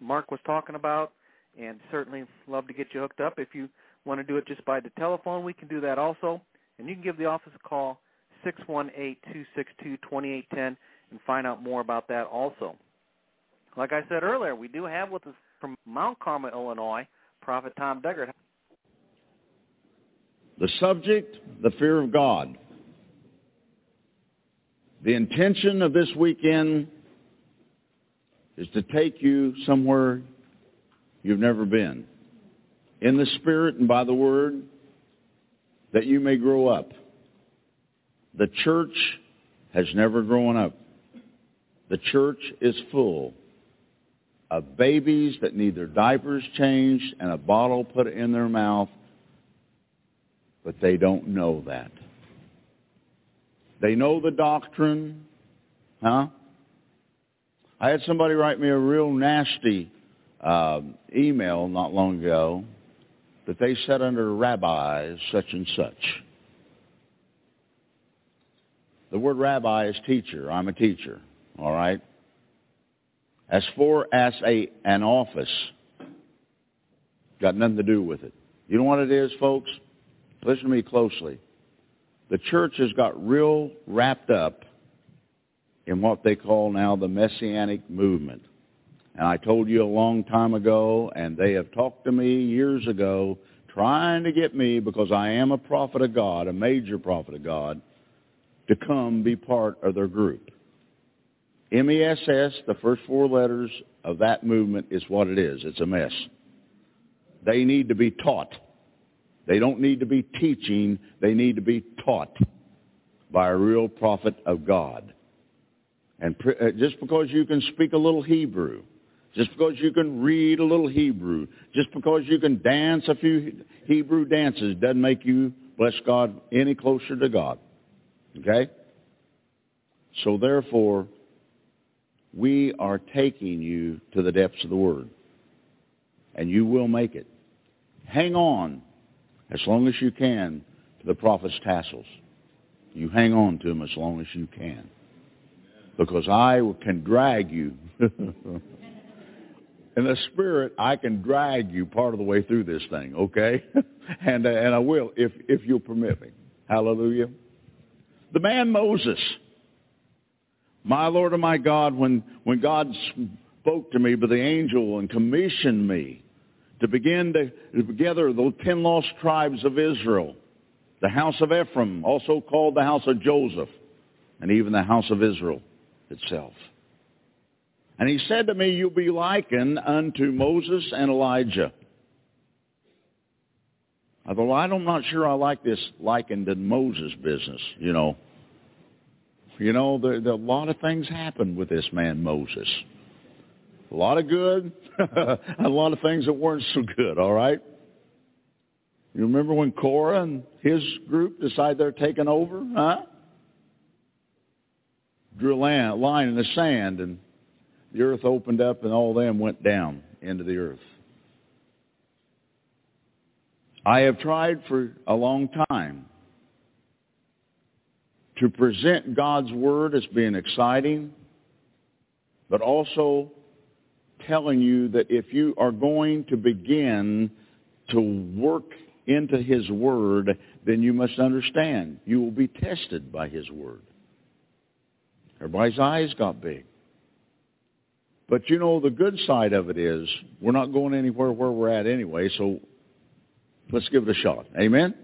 Mark was talking about, and certainly love to get you hooked up. If you want to do it just by the telephone, we can do that also. And you can give the office a call, 618-262-2810, and find out more about that also. Like I said earlier, we do have with us from Mount Carmel, Illinois, Prophet Tom Deckard. The subject, the fear of God. The intention of this weekend is to take you somewhere you've never been. In the Spirit and by the Word, that you may grow up. The church has never grown up. The church is full of babies that need their diapers changed and a bottle put in their mouth but they don't know that. They know the doctrine, huh? I had somebody write me a real nasty uh, email not long ago that they said under rabbis such and such. The word rabbi is teacher. I'm a teacher. All right. As for as a an office, got nothing to do with it. You know what it is, folks? Listen to me closely. The church has got real wrapped up in what they call now the messianic movement. And I told you a long time ago, and they have talked to me years ago, trying to get me, because I am a prophet of God, a major prophet of God, to come be part of their group. MESS, the first four letters of that movement is what it is. It's a mess. They need to be taught. They don't need to be teaching. They need to be taught by a real prophet of God. And uh, just because you can speak a little Hebrew, just because you can read a little Hebrew, just because you can dance a few Hebrew dances doesn't make you, bless God, any closer to God. Okay? So therefore, we are taking you to the depths of the Word. And you will make it. Hang on as long as you can to the prophet's tassels. You hang on to them as long as you can. Because I can drag you. In the spirit, I can drag you part of the way through this thing, okay? and, uh, and I will if, if you'll permit me. Hallelujah. The man Moses. My Lord and my God, when, when God spoke to me by the angel and commissioned me to begin to, to gather the ten lost tribes of Israel, the house of Ephraim, also called the house of Joseph, and even the house of Israel itself. And he said to me, You'll be likened unto Moses and Elijah. I thought, well, I'm not sure I like this likened to Moses business, you know. You know, there, there, a lot of things happened with this man Moses. A lot of good, a lot of things that weren't so good, all right? You remember when Korah and his group decided they're taking over, huh? Drew a line in the sand and the earth opened up and all them went down into the earth. I have tried for a long time to present God's Word as being exciting, but also telling you that if you are going to begin to work into His Word, then you must understand you will be tested by His Word. Everybody's eyes got big. But you know, the good side of it is we're not going anywhere where we're at anyway, so let's give it a shot. Amen?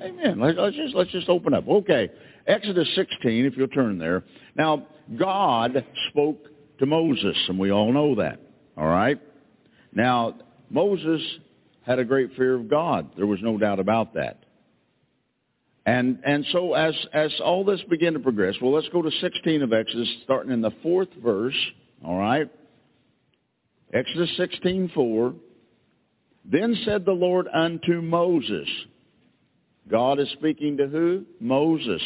Amen. Let's just, let's just open up. Okay. Exodus 16, if you'll turn there. Now, God spoke to Moses, and we all know that. All right? Now, Moses had a great fear of God. There was no doubt about that. And, and so as, as all this began to progress, well, let's go to 16 of Exodus, starting in the fourth verse. All right? Exodus 16:4. Then said the Lord unto Moses, God is speaking to who? Moses.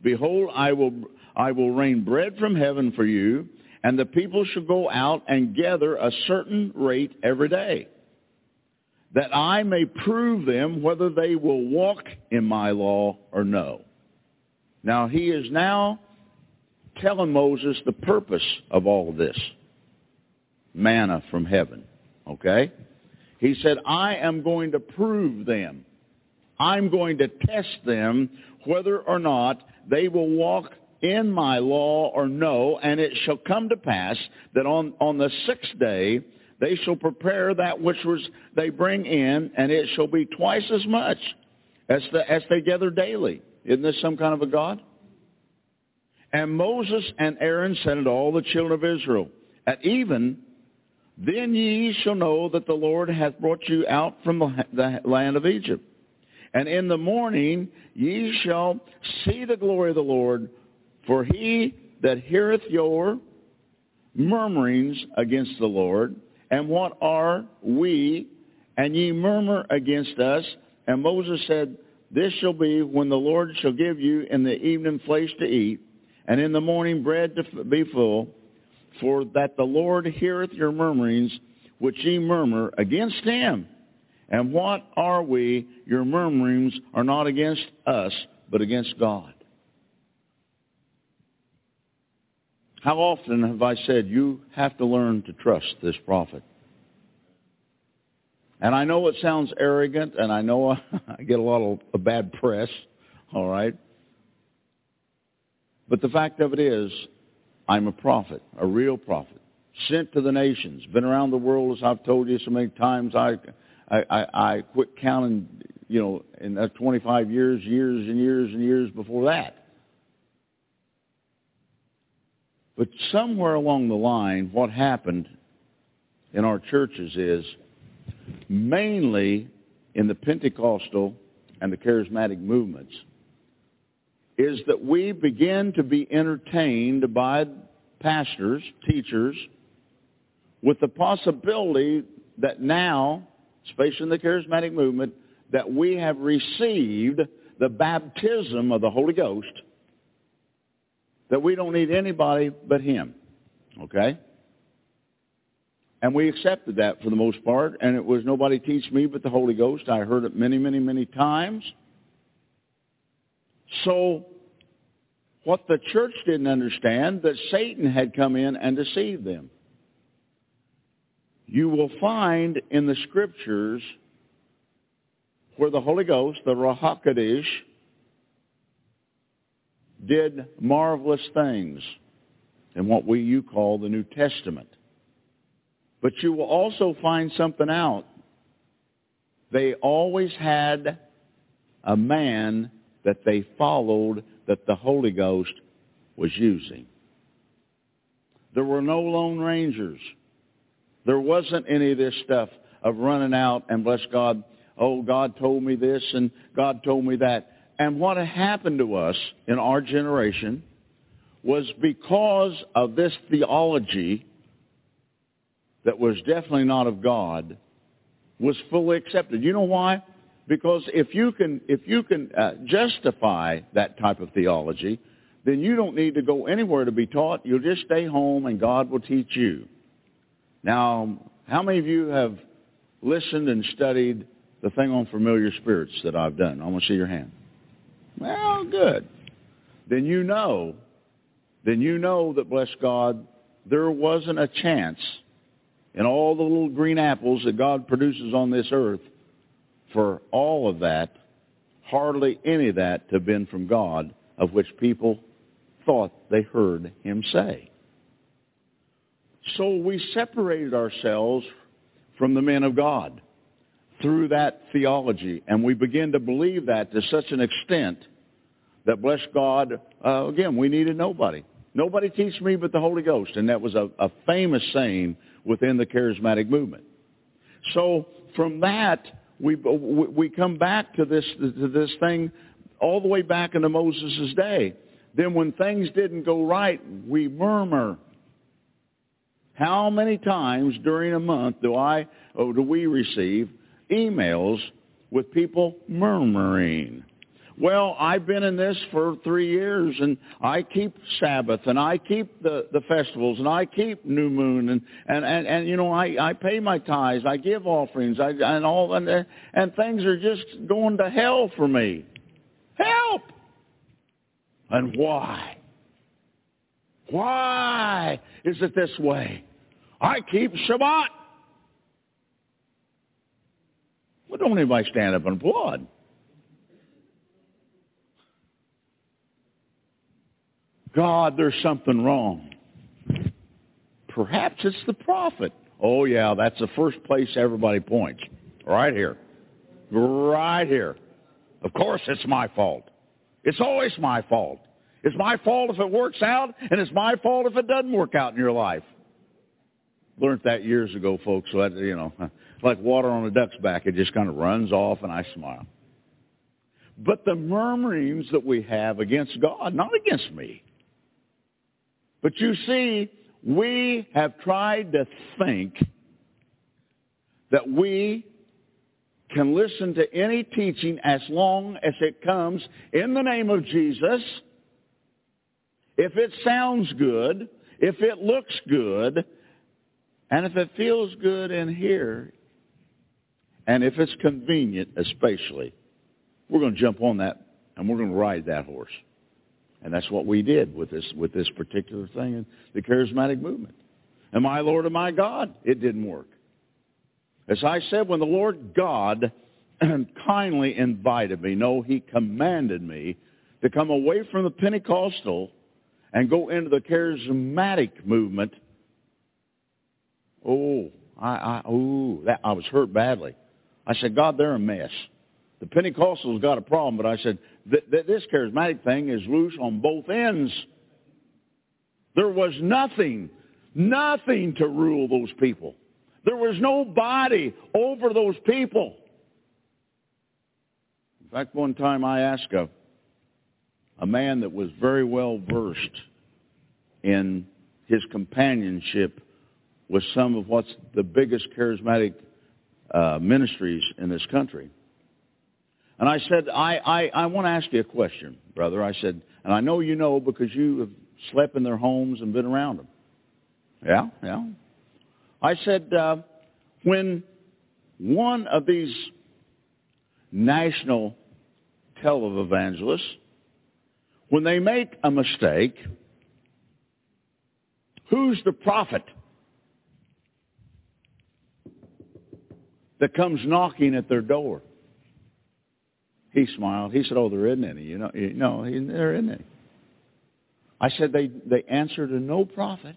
Behold, I will, I will rain bread from heaven for you, and the people shall go out and gather a certain rate every day, that I may prove them whether they will walk in my law or no. Now he is now telling Moses the purpose of all of this. Manna from heaven. Okay? He said, I am going to prove them. I'm going to test them whether or not they will walk in my law or no, and it shall come to pass that on, on the sixth day they shall prepare that which was they bring in, and it shall be twice as much as, the, as they gather daily. Isn't this some kind of a God? And Moses and Aaron said unto all the children of Israel, At even, then ye shall know that the Lord hath brought you out from the, the land of Egypt. And in the morning ye shall see the glory of the Lord, for he that heareth your murmurings against the Lord, and what are we? And ye murmur against us. And Moses said, this shall be when the Lord shall give you in the evening flesh to eat, and in the morning bread to be full, for that the Lord heareth your murmurings, which ye murmur against him. And what are we? Your murmurings are not against us, but against God. How often have I said, you have to learn to trust this prophet? And I know it sounds arrogant, and I know I get a lot of, bad press, all right? But the fact of it is, I'm a prophet, a real prophet, sent to the nations, been around the world, as I've told you so many times. I, I, I, I quit counting, you know, in that 25 years, years and years and years before that. But somewhere along the line, what happened in our churches is mainly in the Pentecostal and the charismatic movements, is that we begin to be entertained by pastors, teachers, with the possibility that now, especially in the charismatic movement, that we have received the baptism of the Holy Ghost, that we don't need anybody but Him. Okay? And we accepted that for the most part, and it was nobody teach me but the Holy Ghost. I heard it many, many, many times. So what the church didn't understand, that Satan had come in and deceived them. You will find in the scriptures where the Holy Ghost, the Ruach HaKodesh, did marvelous things in what we you call the New Testament. But you will also find something out. They always had a man that they followed that the Holy Ghost was using. There were no lone rangers. There wasn't any of this stuff of running out and bless God, oh, God told me this and God told me that. And what happened to us in our generation was because of this theology that was definitely not of God was fully accepted. You know why? Because if you can, if you can uh, justify that type of theology, then you don't need to go anywhere to be taught. You'll just stay home and God will teach you. Now, how many of you have listened and studied the thing on familiar spirits that I've done? I want to see your hand. Well, good. Then you know, then you know that, bless God, there wasn't a chance in all the little green apples that God produces on this earth, for all of that, hardly any of that to have been from God, of which people thought they heard him say. So we separated ourselves from the men of God through that theology, and we begin to believe that to such an extent that, bless God, uh, again, we needed nobody. Nobody teach me but the Holy Ghost, and that was a, a famous saying within the charismatic movement. So from that, we, we come back to this, to this thing all the way back into Moses' day. Then when things didn't go right, we murmur. How many times during a month do I, or do we receive emails with people murmuring? well, I've been in this for three years and I keep Sabbath and I keep the, the festivals and I keep New Moon and, and, and, and you know, I, I pay my tithes, I give offerings, I, and all, and, and things are just going to hell for me. Help! And why? Why is it this way? I keep Shabbat. Don't anybody stand up and applaud. God, there's something wrong. Perhaps it's the prophet. Oh yeah, that's the first place everybody points. Right here. Right here. Of course it's my fault. It's always my fault. It's my fault if it works out, and it's my fault if it doesn't work out in your life. Learned that years ago, folks. So, that, you know, like water on a duck's back, it just kind of runs off, and I smile. But the murmurings that we have against God, not against me, but you see, we have tried to think that we can listen to any teaching as long as it comes in the name of Jesus. If it sounds good, if it looks good, and if it feels good in here, and if it's convenient especially, we're going to jump on that and we're going to ride that horse. And that's what we did with this with this particular thing in the charismatic movement. And my Lord and my God, it didn't work. As I said, when the Lord God kindly invited me, no, he commanded me to come away from the Pentecostal and go into the charismatic movement. Oh, I, I, oh, that, I was hurt badly. I said, God, they're a mess. The Pentecostals got a problem, but I said, this charismatic thing is loose on both ends. There was nothing, nothing to rule those people. There was nobody over those people. In fact, one time I asked a, a man that was very well versed in his companionship with some of what's the biggest charismatic uh, ministries in this country. And I said, I, I, I want to ask you a question, brother. I said, and I know you know because you have slept in their homes and been around them. Yeah, yeah. I said, uh, when one of these national televangelists, when they make a mistake, who's the prophet that comes knocking at their door? He smiled. He said, "Oh, there isn't any. You know, you no, there isn't any." I said, "They they answer to no prophet."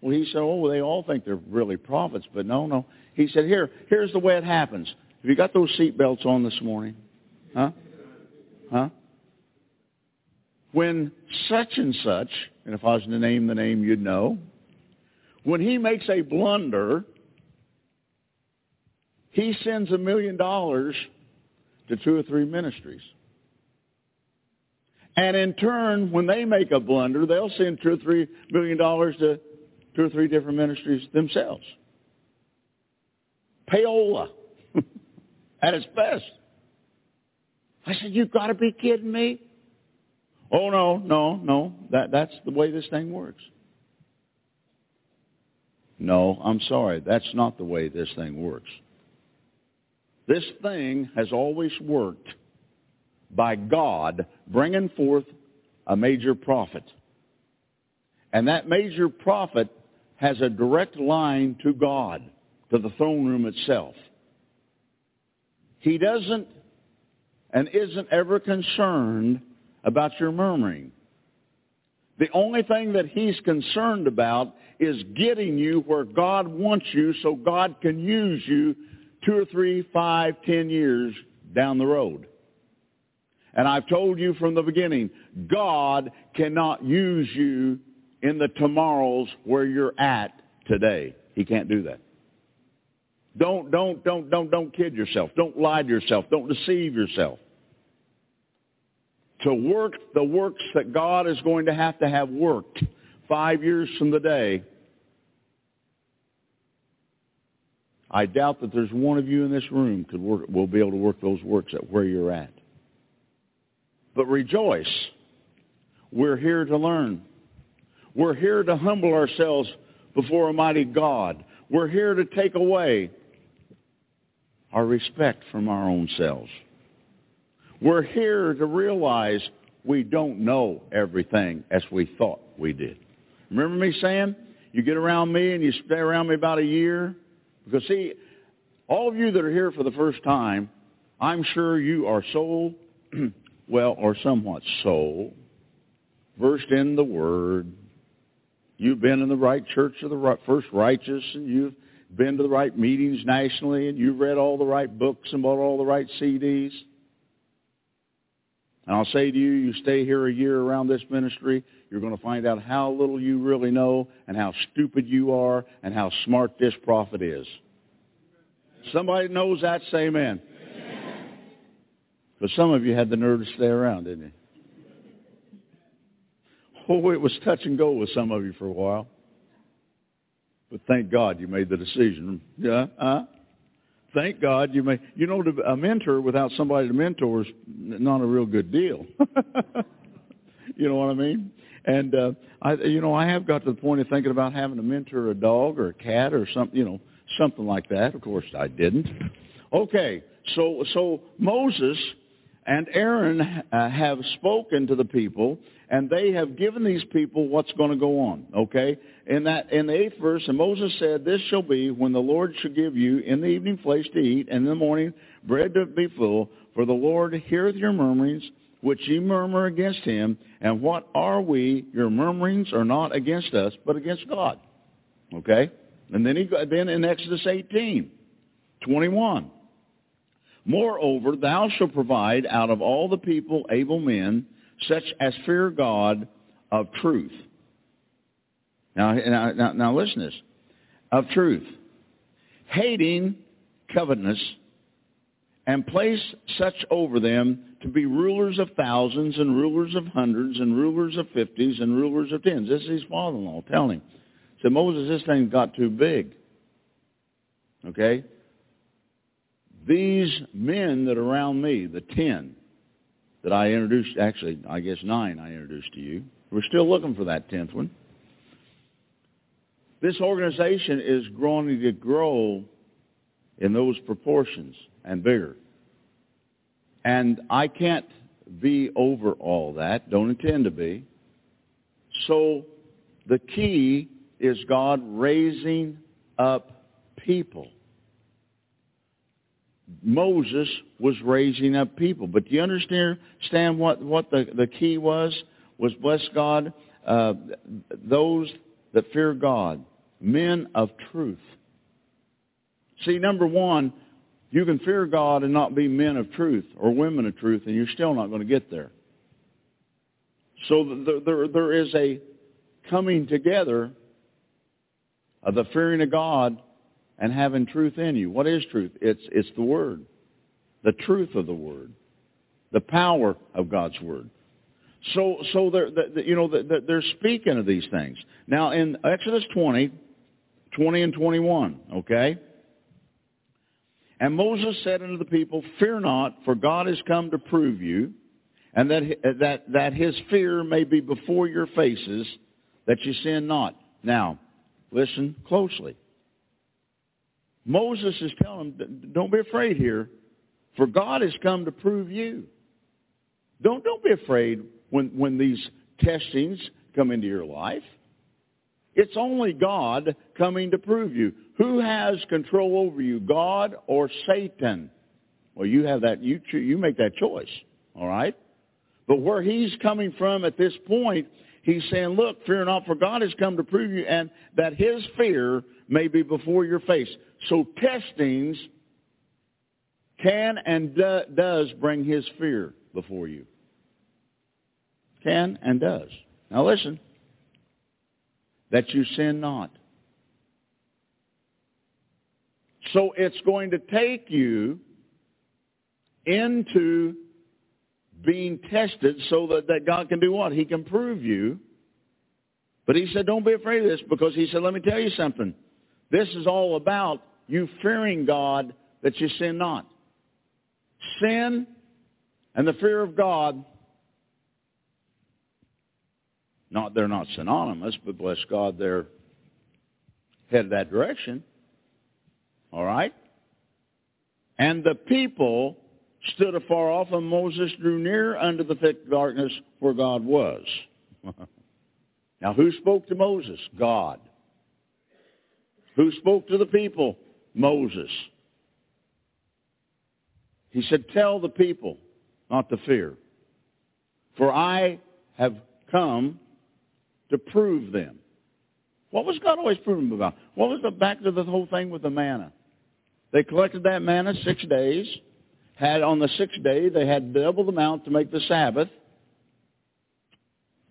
Well, he said, "Oh, they all think they're really prophets, but no, no." He said, "Here, here's the way it happens. Have you got those seat belts on this morning? Huh? Huh? When such and such, and if I was to name the name, you'd know. When he makes a blunder, he sends a million dollars to two or three ministries. And in turn, when they make a blunder, they'll send two or three million dollars to two or three different ministries themselves. Payola at its best. I said, you've got to be kidding me. Oh no, no, no. That that's the way this thing works. No, I'm sorry. That's not the way this thing works. This thing has always worked by God bringing forth a major prophet. And that major prophet has a direct line to God, to the throne room itself. He doesn't and isn't ever concerned about your murmuring. The only thing that he's concerned about is getting you where God wants you so God can use you two or three, five, ten years down the road. And I've told you from the beginning, God cannot use you in the tomorrows where you're at today. He can't do that. Don't, don't, don't, don't, don't kid yourself. Don't lie to yourself. Don't deceive yourself. To work the works that God is going to have to have worked five years from the day, I doubt that there's one of you in this room could work, will be able to work those works at where you're at. But rejoice. We're here to learn. We're here to humble ourselves before a mighty God. We're here to take away our respect from our own selves. We're here to realize we don't know everything as we thought we did. Remember me saying, you get around me and you stay around me about a year, because see, all of you that are here for the first time, I'm sure you are so, well, or somewhat so, versed in the Word. You've been in the right church of the first righteous, and you've been to the right meetings nationally, and you've read all the right books and bought all the right CDs. And I'll say to you, you stay here a year around this ministry, you're going to find out how little you really know and how stupid you are and how smart this prophet is. Somebody knows that, say amen. But some of you had the nerve to stay around, didn't you? Oh, it was touch and go with some of you for a while. But thank God you made the decision. Yeah, huh? Thank God you may. You know, a mentor without somebody to mentor is not a real good deal. you know what I mean? And uh, I, you know, I have got to the point of thinking about having a mentor a dog or a cat or something, you know, something like that. Of course, I didn't. Okay, so so Moses and Aaron uh, have spoken to the people, and they have given these people what's going to go on. Okay, in that in the eighth verse, and Moses said, "This shall be when the Lord shall give you in the evening flesh to eat, and in the morning bread to be full. For the Lord heareth your murmurings, which ye murmur against him. And what are we? Your murmurings are not against us, but against God." Okay, and then he then in Exodus 18, 21. Moreover, thou shalt provide out of all the people able men, such as fear God of truth. Now, now, now listen to this. Of truth. Hating covetousness, and place such over them to be rulers of thousands and rulers of hundreds and rulers of fifties and rulers of tens. This is his father-in-law telling him. So Moses, this thing got too big. Okay? These men that are around me, the ten that I introduced, actually, I guess nine I introduced to you, we're still looking for that tenth one. This organization is growing to grow in those proportions and bigger. And I can't be over all that, don't intend to be. So the key is God raising up people. Moses was raising up people. But do you understand what, what the, the key was? Was bless God, uh, those that fear God, men of truth. See, number one, you can fear God and not be men of truth or women of truth, and you're still not going to get there. So there, there, there is a coming together of the fearing of God and having truth in you. What is truth? It's, it's the Word, the truth of the Word, the power of God's Word. So, so they're, you know, they're speaking of these things. Now, in Exodus 20, 20 and 21, okay? And Moses said unto the people, Fear not, for God has come to prove you, and that, that, that his fear may be before your faces, that you sin not. Now, listen closely. Moses is telling them, don't be afraid here, for God has come to prove you. Don't, don't be afraid when, when these testings come into your life. It's only God coming to prove you. Who has control over you, God or Satan? Well, you have that. You you make that choice. All right. But where he's coming from at this point, he's saying, "Look, fear not, for God has come to prove you, and that His fear may be before your face." So testings can and do, does bring his fear before you. Can and does. Now listen. That you sin not. So it's going to take you into being tested so that, that God can do what? He can prove you. But he said, don't be afraid of this because he said, let me tell you something. This is all about you fearing God that you sin not. Sin and the fear of God, not they're not synonymous, but bless God, they're headed that direction. All right? And the people stood afar off, and Moses drew near unto the thick darkness where God was. now, who spoke to Moses? God. Who spoke to the people? Moses. He said, tell the people not to fear, for I have come to prove them. What was God always proving them about? What was the back to the whole thing with the manna? They collected that manna six days. Had on the sixth day they had double the amount to make the Sabbath.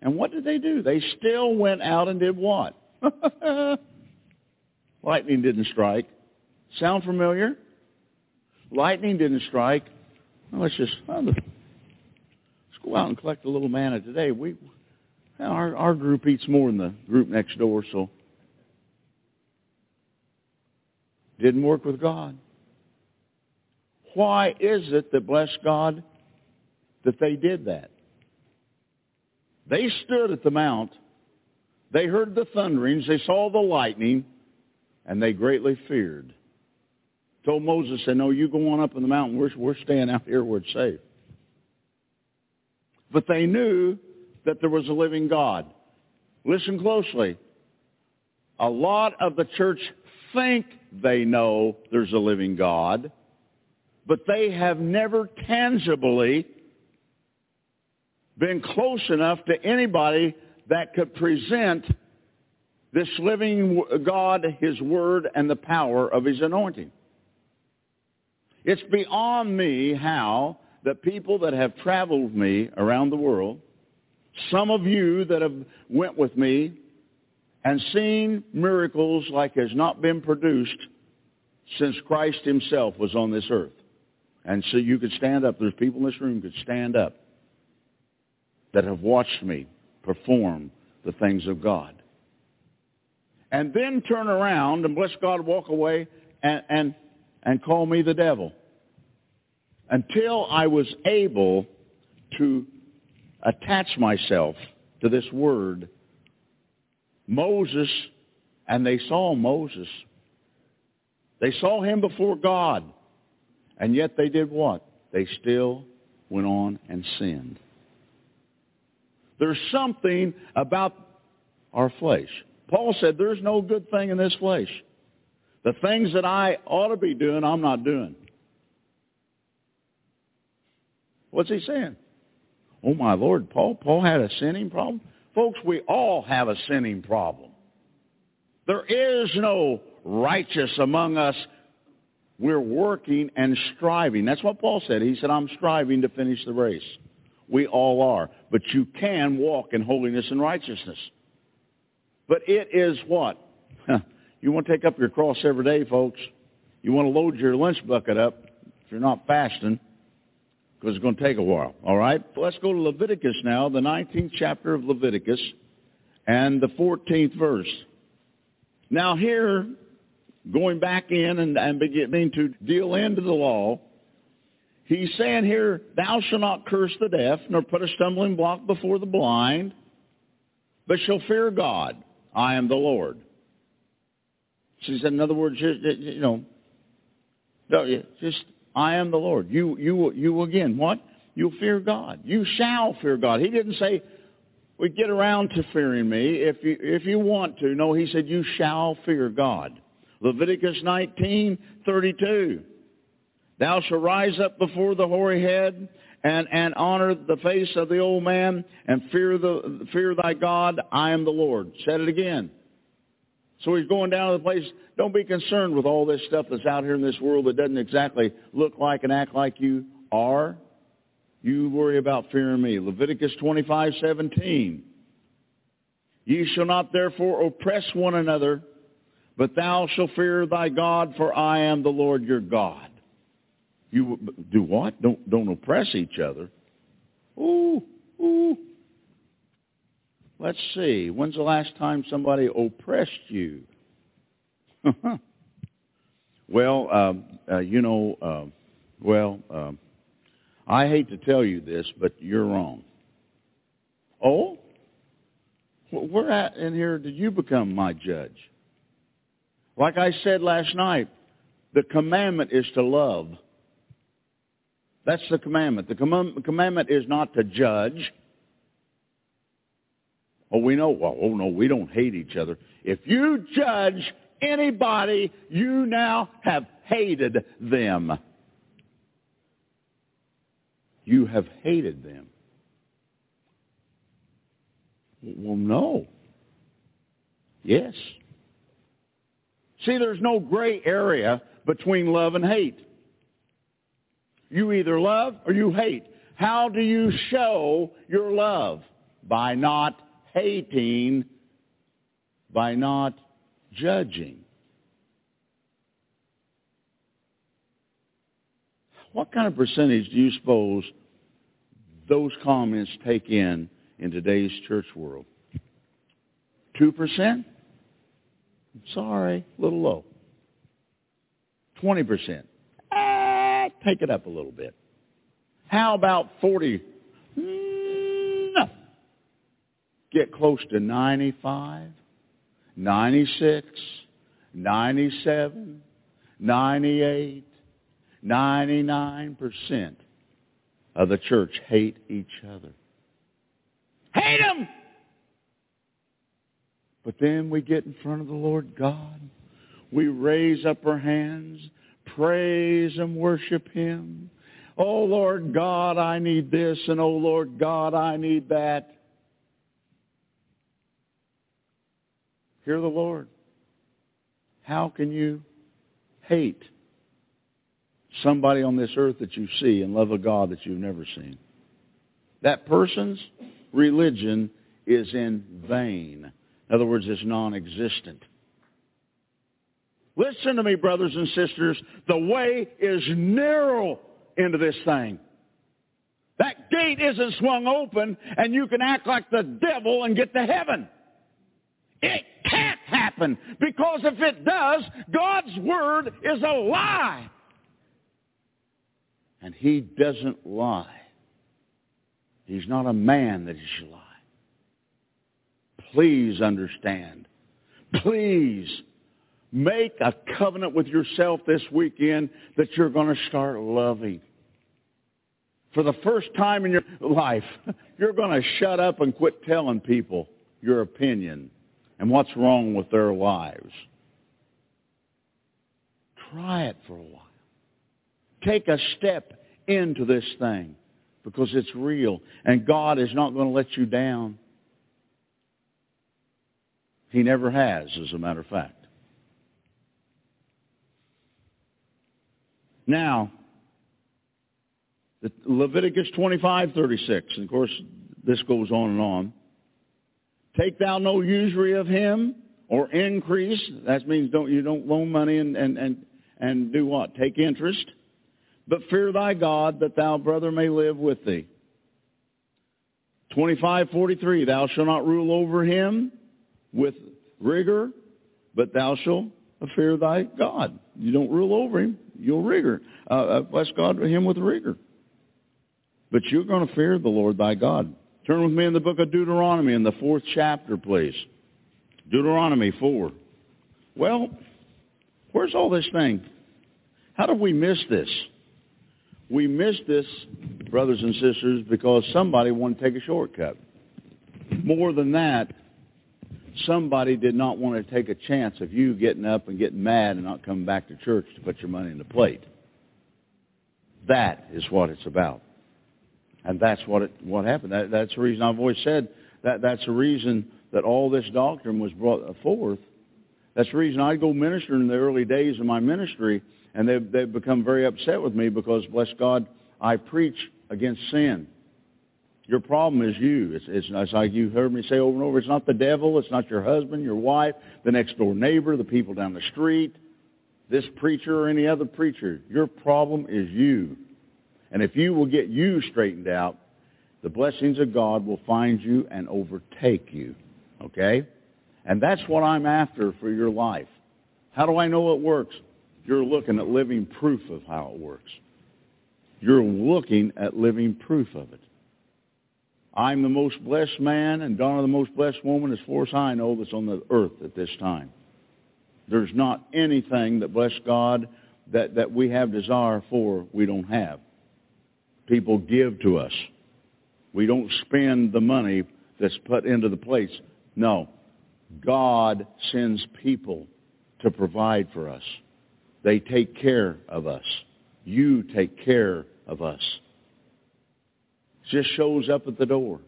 And what did they do? They still went out and did what? Lightning didn't strike. Sound familiar? Lightning didn't strike. Well, let's just well, let's go out and collect a little manna today. We our our group eats more than the group next door, so didn't work with God. Why is it that, bless God, that they did that? They stood at the mount. They heard the thunderings. They saw the lightning. And they greatly feared. Told Moses, said, no, you go on up in the mountain. We're, we're staying out here where it's safe. But they knew that there was a living God. Listen closely. A lot of the church think they know there's a living God, but they have never tangibly been close enough to anybody that could present this living God, His Word, and the power of His anointing. It's beyond me how the people that have traveled me around the world, some of you that have went with me and seen miracles like has not been produced since Christ himself was on this earth. And so you could stand up. There's people in this room could stand up that have watched me perform the things of God. And then turn around and bless God, walk away and, and, and call me the devil. Until I was able to attach myself to this word, Moses, and they saw Moses. They saw him before God. And yet they did what? They still went on and sinned. There's something about our flesh. Paul said, there's no good thing in this flesh. The things that I ought to be doing, I'm not doing. What's he saying? Oh my Lord, Paul, Paul had a sinning problem? Folks, we all have a sinning problem. There is no righteous among us. We're working and striving. That's what Paul said. He said, I'm striving to finish the race. We all are. But you can walk in holiness and righteousness. But it is what? You want to take up your cross every day, folks. You want to load your lunch bucket up if you're not fasting, because it's going to take a while. All right? Let's go to Leviticus now, the 19th chapter of Leviticus, and the 14th verse. Now here, going back in and, and beginning to deal into the law, he's saying here, thou shalt not curse the deaf, nor put a stumbling block before the blind, but shall fear God. I am the Lord. She said, in other words, you know, just, I am the Lord. You, you, you again, what? You'll fear God. You shall fear God. He didn't say, we get around to fearing me if you, if you want to. No, he said, you shall fear God. Leviticus 19, 32. Thou shalt rise up before the hoary head and, and honor the face of the old man and fear the fear thy God. I am the Lord. Said it again. So he's going down to the place. Don't be concerned with all this stuff that's out here in this world that doesn't exactly look like and act like you are. You worry about fearing me. Leviticus 25:17. Ye shall not therefore oppress one another, but thou shalt fear thy God, for I am the Lord your God. You do what? Don't don't oppress each other. Ooh, ooh. Let's see. When's the last time somebody oppressed you? well, um, uh, you know, uh, well, um, I hate to tell you this, but you're wrong. Oh? Where at in here did you become my judge? Like I said last night, the commandment is to love. That's the commandment. The commandment is not to judge. Oh, we know, well, oh no, we don't hate each other. If you judge anybody, you now have hated them. You have hated them. Well, no. Yes. See, there's no gray area between love and hate. You either love or you hate. How do you show your love? By not hating, by not judging. What kind of percentage do you suppose those comments take in in today's church world? 2%? Sorry, a little low. 20%. Eh, take it up a little bit. How about 40? No. Get close to 95, 96, 97, 98, 99% of the church hate each other. Hate them! But then we get in front of the Lord God. We raise up our hands, praise and worship Him. Oh Lord God, I need this, and oh Lord God, I need that. Hear the Lord. How can you hate somebody on this earth that you see and love a God that you've never seen? That person's religion is in vain. In other words, it's non-existent. Listen to me, brothers and sisters. The way is narrow into this thing. That gate isn't swung open and you can act like the devil and get to heaven. It happen because if it does, God's word is a lie. And he doesn't lie. He's not a man that he should lie. Please understand. Please make a covenant with yourself this weekend that you're going to start loving. For the first time in your life, you're going to shut up and quit telling people your opinion and what's wrong with their lives. Try it for a while. Take a step into this thing because it's real and God is not going to let you down. He never has, as a matter of fact. Now, Leviticus 25:36, and of course this goes on and on. Take thou no usury of him or increase. That means don't you don't loan money and and and and do what? Take interest. But fear thy God that thou brother may live with thee. 25:43 Thou shalt not rule over him with rigor, but thou shalt fear thy God. You don't rule over him, you'll rigor. Uh, uh, bless God him with rigor. But you're going to fear the Lord thy God. Turn with me in the book of Deuteronomy in the fourth chapter, please. Deuteronomy 4. Well, where's all this thing? How did we miss this? We missed this, brothers and sisters, because somebody wanted to take a shortcut. More than that, somebody did not want to take a chance of you getting up and getting mad and not coming back to church to put your money in the plate. That is what it's about. And that's what it, what happened. That, that's the reason I've always said that that's the reason that all this doctrine was brought forth. That's the reason I go ministering in the early days of my ministry, and they've, they've become very upset with me because, bless God, I preach against sin. Your problem is you. It's, it's, it's like you heard me say over and over. It's not the devil. It's not your husband, your wife, the next door neighbor, the people down the street, this preacher or any other preacher. Your problem is you. And if you will get you straightened out, the blessings of God will find you and overtake you. Okay? And that's what I'm after for your life. How do I know it works? You're looking at living proof of how it works. You're looking at living proof of it. I'm the most blessed man, and Donna the most blessed woman, as far as I know, that's on the earth at this time. There's not anything that, bless God, that, that we have desire for we don't have people give to us. We don't spend the money that's put into the place. No. God sends people to provide for us. They take care of us. You take care of us. It just shows up at the door.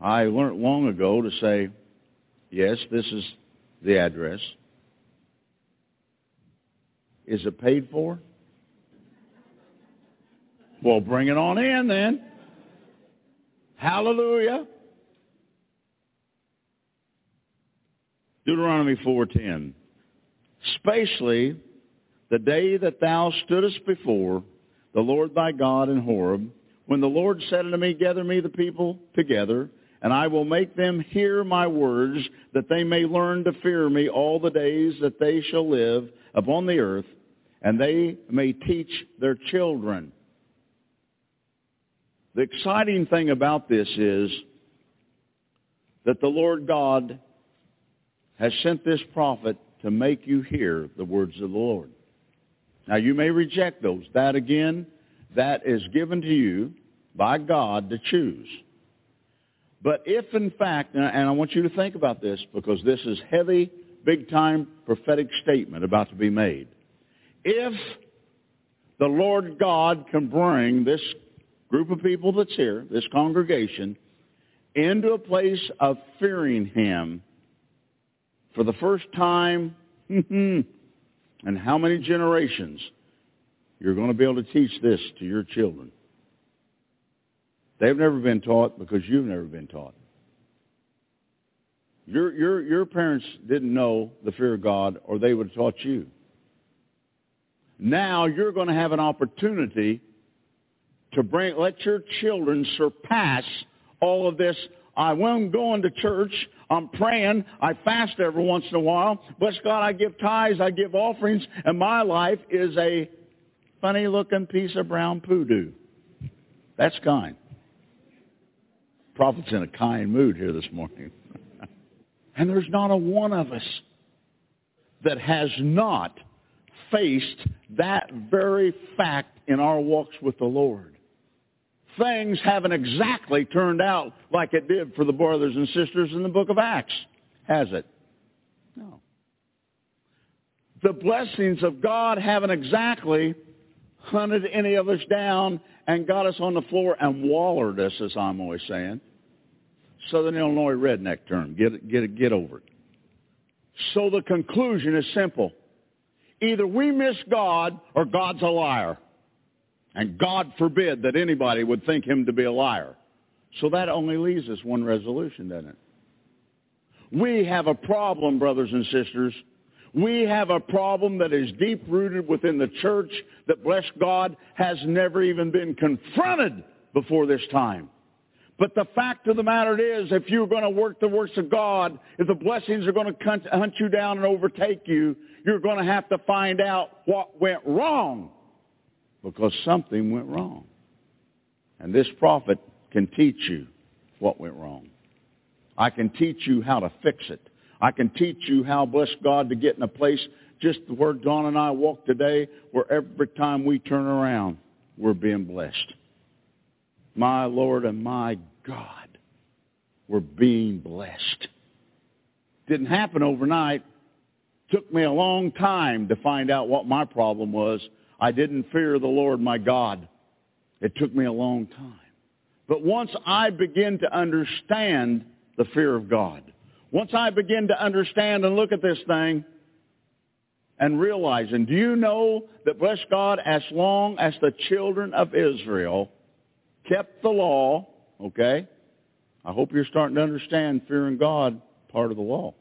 I learned long ago to say, yes, this is the address. Is it paid for? Well, bring it on in then. Hallelujah. Deuteronomy 4.10. Spatially, the day that thou stoodest before the Lord thy God in Horeb, when the Lord said unto me, Gather me the people together, and I will make them hear my words, that they may learn to fear me all the days that they shall live upon the earth, and they may teach their children. The exciting thing about this is that the Lord God has sent this prophet to make you hear the words of the Lord. Now you may reject those. That again, that is given to you by God to choose. But if in fact, and I want you to think about this because this is heavy, big time prophetic statement about to be made. If the Lord God can bring this group of people that's here, this congregation, into a place of fearing Him for the first time in how many generations, you're going to be able to teach this to your children. They've never been taught because you've never been taught. Your, your, your parents didn't know the fear of God or they would have taught you. Now you're going to have an opportunity to bring, let your children surpass all of this. I am going to church. I'm praying. I fast every once in a while. Bless God, I give tithes. I give offerings. And my life is a funny looking piece of brown poodoo. That's kind. Prophet's in a kind mood here this morning. and there's not a one of us that has not faced that very fact in our walks with the Lord things haven't exactly turned out like it did for the brothers and sisters in the book of Acts, has it? No. The blessings of God haven't exactly hunted any of us down and got us on the floor and wallered us, as I'm always saying. Southern Illinois redneck term. Get get get over it. So the conclusion is simple. Either we miss God or God's a liar. And God forbid that anybody would think him to be a liar. So that only leaves us one resolution, doesn't it? We have a problem, brothers and sisters. We have a problem that is deep rooted within the church that, bless God, has never even been confronted before this time. But the fact of the matter is, if you're going to work the works of God, if the blessings are going to hunt you down and overtake you, you're going to have to find out what went wrong because something went wrong. And this prophet can teach you what went wrong. I can teach you how to fix it. I can teach you how, bless God, to get in a place just where Dawn and I walk today, where every time we turn around, we're being blessed. My Lord and my God, we're being blessed. Didn't happen overnight. Took me a long time to find out what my problem was I didn't fear the Lord my God. It took me a long time. But once I begin to understand the fear of God, once I begin to understand and look at this thing and realize, and do you know that, bless God, as long as the children of Israel kept the law, okay, I hope you're starting to understand fearing God part of the law.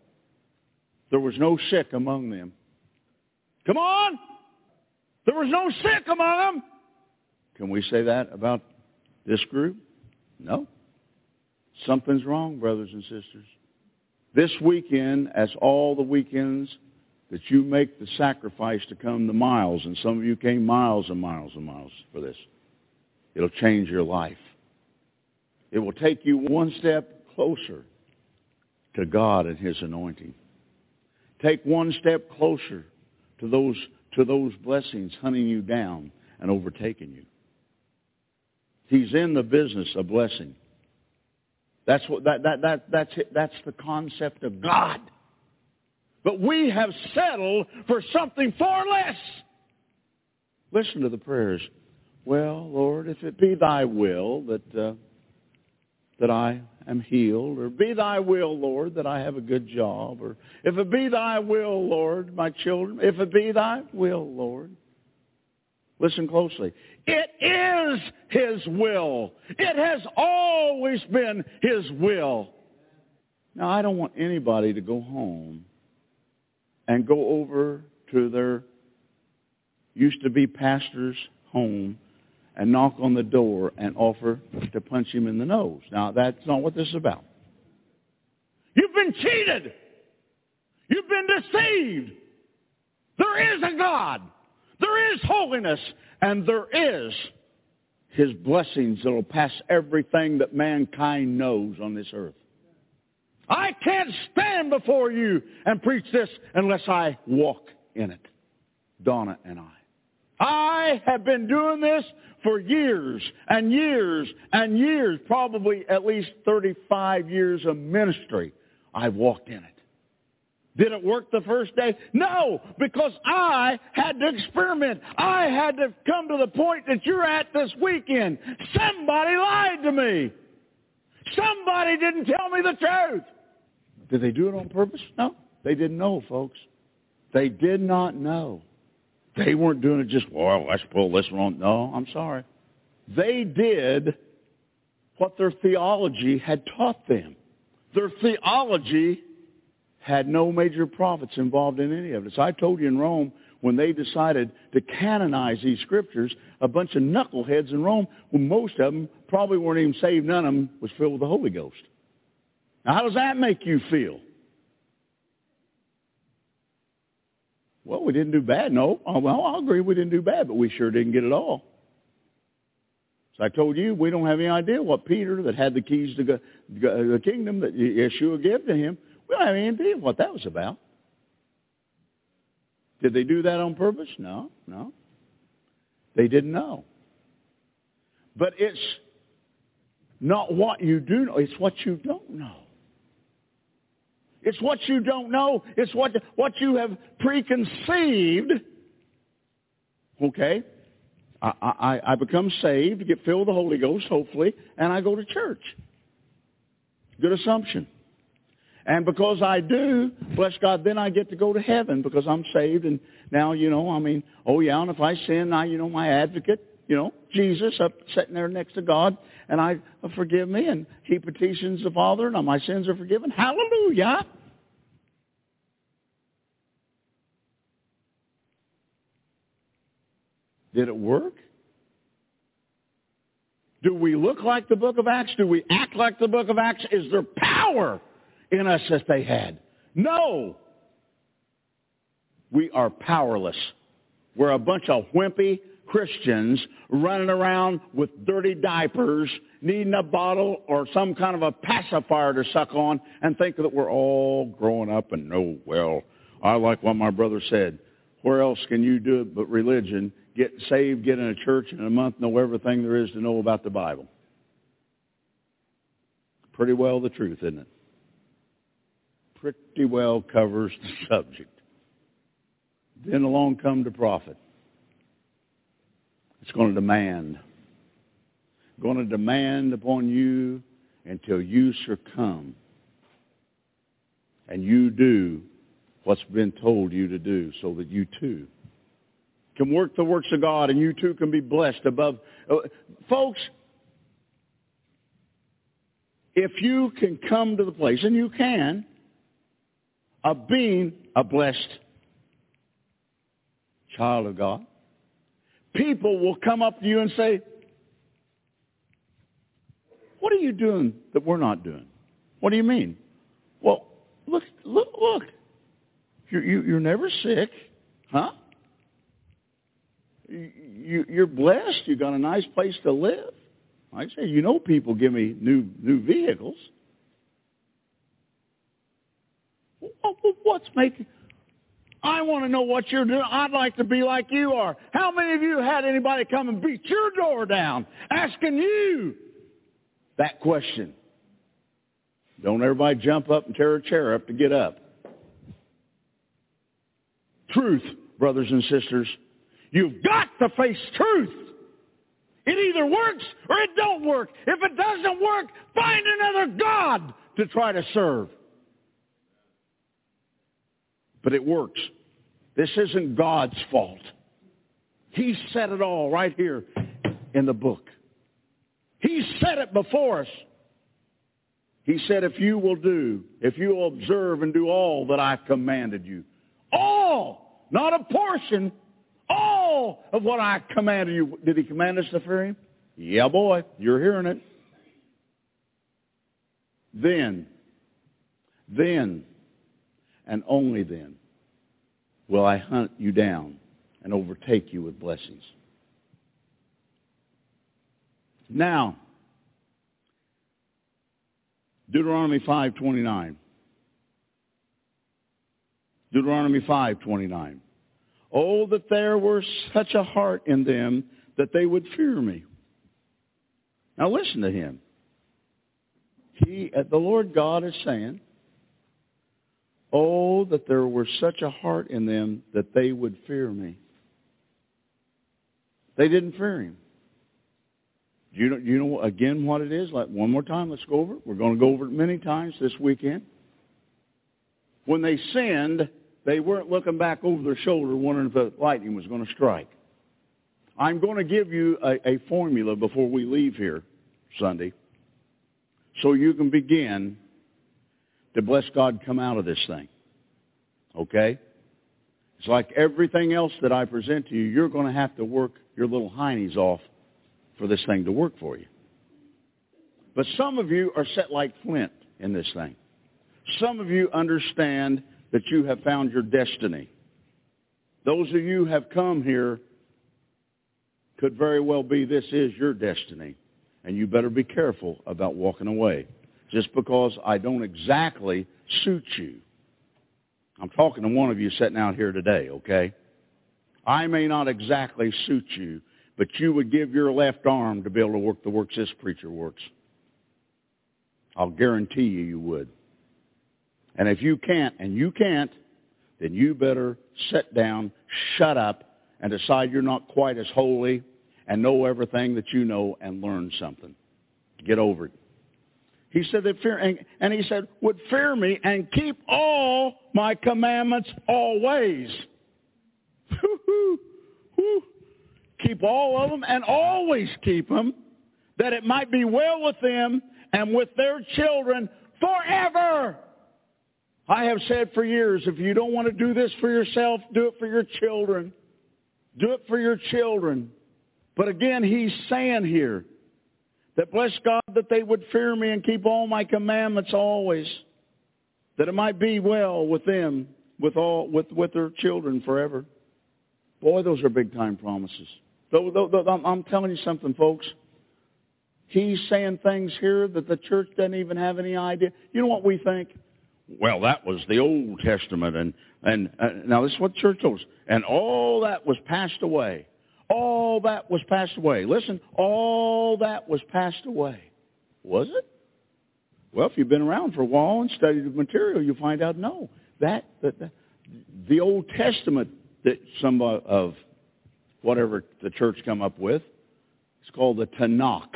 There was no sick among them. Come on! There was no sick among them. Can we say that about this group? No. Something's wrong, brothers and sisters. This weekend, as all the weekends that you make the sacrifice to come the miles, and some of you came miles and miles and miles for this, it'll change your life. It will take you one step closer to God and His anointing. Take one step closer to those to those blessings hunting you down and overtaking you. He's in the business of blessing. That's what that, that, that that's it. that's the concept of God. But we have settled for something far less. Listen to the prayers. Well, Lord, if it be thy will that uh, that I am healed, or be thy will, Lord, that I have a good job, or if it be thy will, Lord, my children, if it be thy will, Lord. Listen closely. It is his will. It has always been his will. Now, I don't want anybody to go home and go over to their used to be pastor's home and knock on the door and offer to punch him in the nose. Now, that's not what this is about. You've been cheated. You've been deceived. There is a God. There is holiness, and there is his blessings that will pass everything that mankind knows on this earth. I can't stand before you and preach this unless I walk in it. Donna and I. I have been doing this for years and years and years, probably at least 35 years of ministry. I've walked in it. Did it work the first day? No, because I had to experiment. I had to come to the point that you're at this weekend. Somebody lied to me. Somebody didn't tell me the truth. Did they do it on purpose? No. They didn't know, folks. They did not know. They weren't doing it just, well, let's pull this one. No, I'm sorry. They did what their theology had taught them. Their theology had no major prophets involved in any of it. So I told you in Rome, when they decided to canonize these scriptures, a bunch of knuckleheads in Rome, well, most of them probably weren't even saved. None of them was filled with the Holy Ghost. Now, how does that make you feel? Well, we didn't do bad. No, oh, well, I'll agree we didn't do bad, but we sure didn't get it all. So I told you, we don't have any idea what Peter, that had the keys to the kingdom that Yeshua gave to him, we don't have any idea what that was about. Did they do that on purpose? No, no. They didn't know. But it's not what you do know, it's what you don't know. It's what you don't know. It's what, what you have preconceived. Okay? I, I, I become saved, get filled with the Holy Ghost, hopefully, and I go to church. Good assumption. And because I do, bless God, then I get to go to heaven because I'm saved. And now, you know, I mean, oh yeah, and if I sin, I, you know, my advocate, you know, Jesus up sitting there next to God, and I uh, forgive me, and he petitions the Father, and my sins are forgiven. Hallelujah. Did it work? Do we look like the book of Acts? Do we act like the book of Acts? Is there power in us that they had. No. We are powerless. We're a bunch of wimpy Christians running around with dirty diapers, needing a bottle or some kind of a pacifier to suck on and think that we're all growing up and know, well, I like what my brother said. Where else can you do it but religion? Get saved, get in a church, in a month know everything there is to know about the Bible. Pretty well the truth, isn't it? pretty well covers the subject. Then along come the prophet. It's going to demand. Going to demand upon you until you succumb. And you do what's been told you to do so that you too can work the works of God and you too can be blessed above. Uh, folks, if you can come to the place, and you can, of being a blessed child of God, people will come up to you and say, what are you doing that we're not doing? What do you mean? Well, look, look, look. You're, you, are you are never sick, huh? You, you're blessed. You got a nice place to live. I say, you know, people give me new new vehicles. What's making... I want to know what you're doing. I'd like to be like you are. How many of you had anybody come and beat your door down asking you that question? Don't everybody jump up and tear a chair up to get up. Truth, brothers and sisters. You've got to face truth. It either works or it don't work. If it doesn't work, find another God to try to serve but it works. This isn't God's fault. He said it all right here in the book. He said it before us. He said, if you will do, if you will observe and do all that I've commanded you, all, not a portion, all of what I commanded you. Did he command us to fear him? Yeah, boy, you're hearing it. Then, then, and only then will I hunt you down and overtake you with blessings. Now, Deuteronomy 5:29. Deuteronomy 5:29. Oh, that there were such a heart in them that they would fear me. Now listen to him. He, uh, the Lord God is saying, Oh, that there were such a heart in them that they would fear me. They didn't fear him. Do you know, you know again what it is? Like one more time, let's go over it. We're going to go over it many times this weekend. When they sinned, they weren't looking back over their shoulder wondering if the lightning was going to strike. I'm going to give you a, a formula before we leave here Sunday so you can begin to bless God come out of this thing. Okay? It's like everything else that I present to you, you're going to have to work your little heinies off for this thing to work for you. But some of you are set like flint in this thing. Some of you understand that you have found your destiny. Those of you who have come here could very well be this is your destiny. And you better be careful about walking away. Just because I don't exactly suit you. I'm talking to one of you sitting out here today, okay? I may not exactly suit you, but you would give your left arm to be able to work the works this preacher works. I'll guarantee you you would. And if you can't, and you can't, then you better sit down, shut up, and decide you're not quite as holy and know everything that you know and learn something. Get over it. He said that fear, and, and he said, would fear me and keep all my commandments always. keep all of them and always keep them, that it might be well with them and with their children forever. I have said for years, if you don't want to do this for yourself, do it for your children. Do it for your children. But again, he's saying here that bless God that they would fear me and keep all my commandments always, that it might be well with them, with all, with, with their children forever. Boy, those are big time promises. I'm telling you something, folks. He's saying things here that the church doesn't even have any idea. You know what we think? Well, that was the Old Testament, and and uh, now this is what church told and all that was passed away. All that was passed away. Listen, all that was passed away. Was it? Well, if you've been around for a while and studied the material, you'll find out no. That, that, that the Old Testament that some uh, of whatever the church come up with, it's called the Tanakh.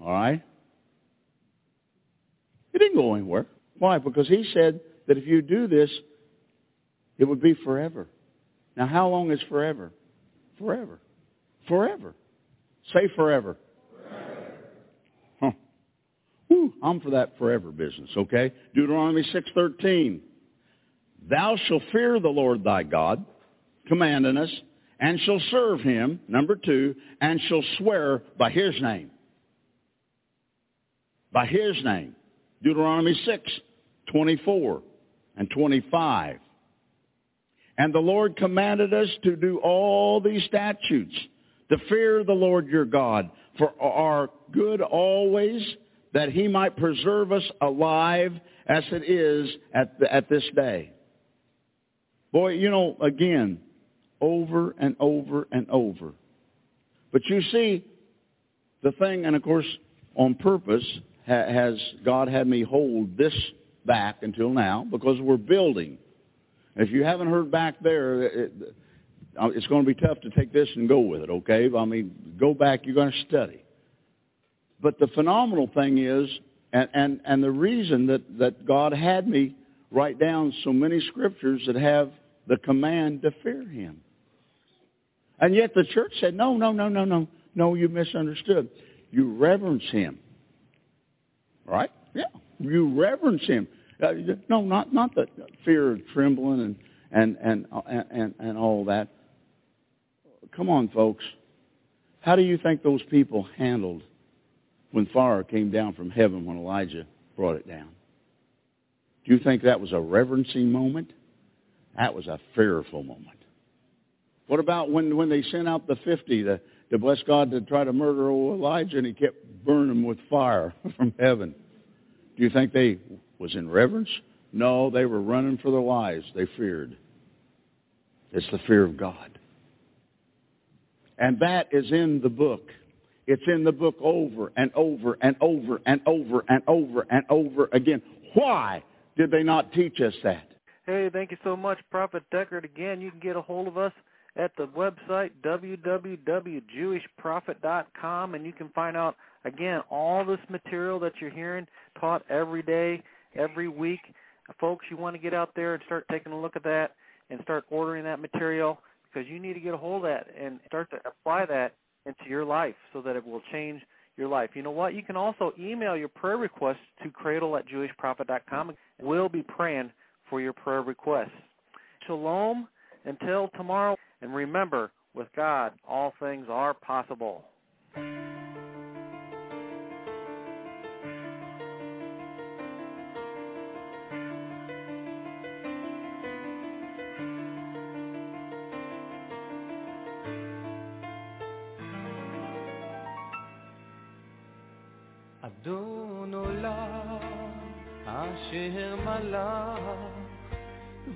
All right? It didn't go anywhere. Why? Because he said that if you do this, it would be forever. Now, how long is forever? Forever. Forever. Say forever. forever. Huh. Whew, I'm for that forever business, okay? Deuteronomy 6.13. Thou shalt fear the Lord thy God, commanding us, and shall serve him, number two, and shall swear by his name. By his name. Deuteronomy 6, 24 and 25. And the Lord commanded us to do all these statutes, to fear the Lord your God, for our good always, that he might preserve us alive as it is at, the, at this day. Boy, you know, again, over and over and over. But you see, the thing, and of course, on purpose, has God had me hold this back until now because we're building. If you haven't heard back there, it, uh, it's going to be tough to take this and go with it, okay? I mean, go back, you're going to study. But the phenomenal thing is, and, and, and the reason that, that God had me write down so many scriptures that have the command to fear him. And yet the church said, no, no, no, no, no, no, you misunderstood. You reverence him. Right? Yeah. You reverence him. Uh, no, not not the fear of trembling and and and and and all that. Come on, folks. How do you think those people handled when fire came down from heaven when Elijah brought it down? Do you think that was a reverencing moment? That was a fearful moment. What about when, when they sent out the 50 to, to bless God to try to murder old Elijah and he kept burning them with fire from heaven? Do you think they was in reverence? No, they were running for their lives. They feared. It's the fear of God. And that is in the book. It's in the book over and over and over and over and over and over again. Why did they not teach us that? Hey, thank you so much, Prophet Deckard. Again, you can get a hold of us at the website www.jewishprophet.com, and you can find out, again, all this material that you're hearing taught every day, every week. Folks, you want to get out there and start taking a look at that and start ordering that material because you need to get a hold of that and start to apply that into your life so that it will change your life. You know what? You can also email your prayer requests to cradle at jewishprophet.com. We'll be praying for your prayer requests. Shalom until tomorrow. And remember, with God, all things are possible.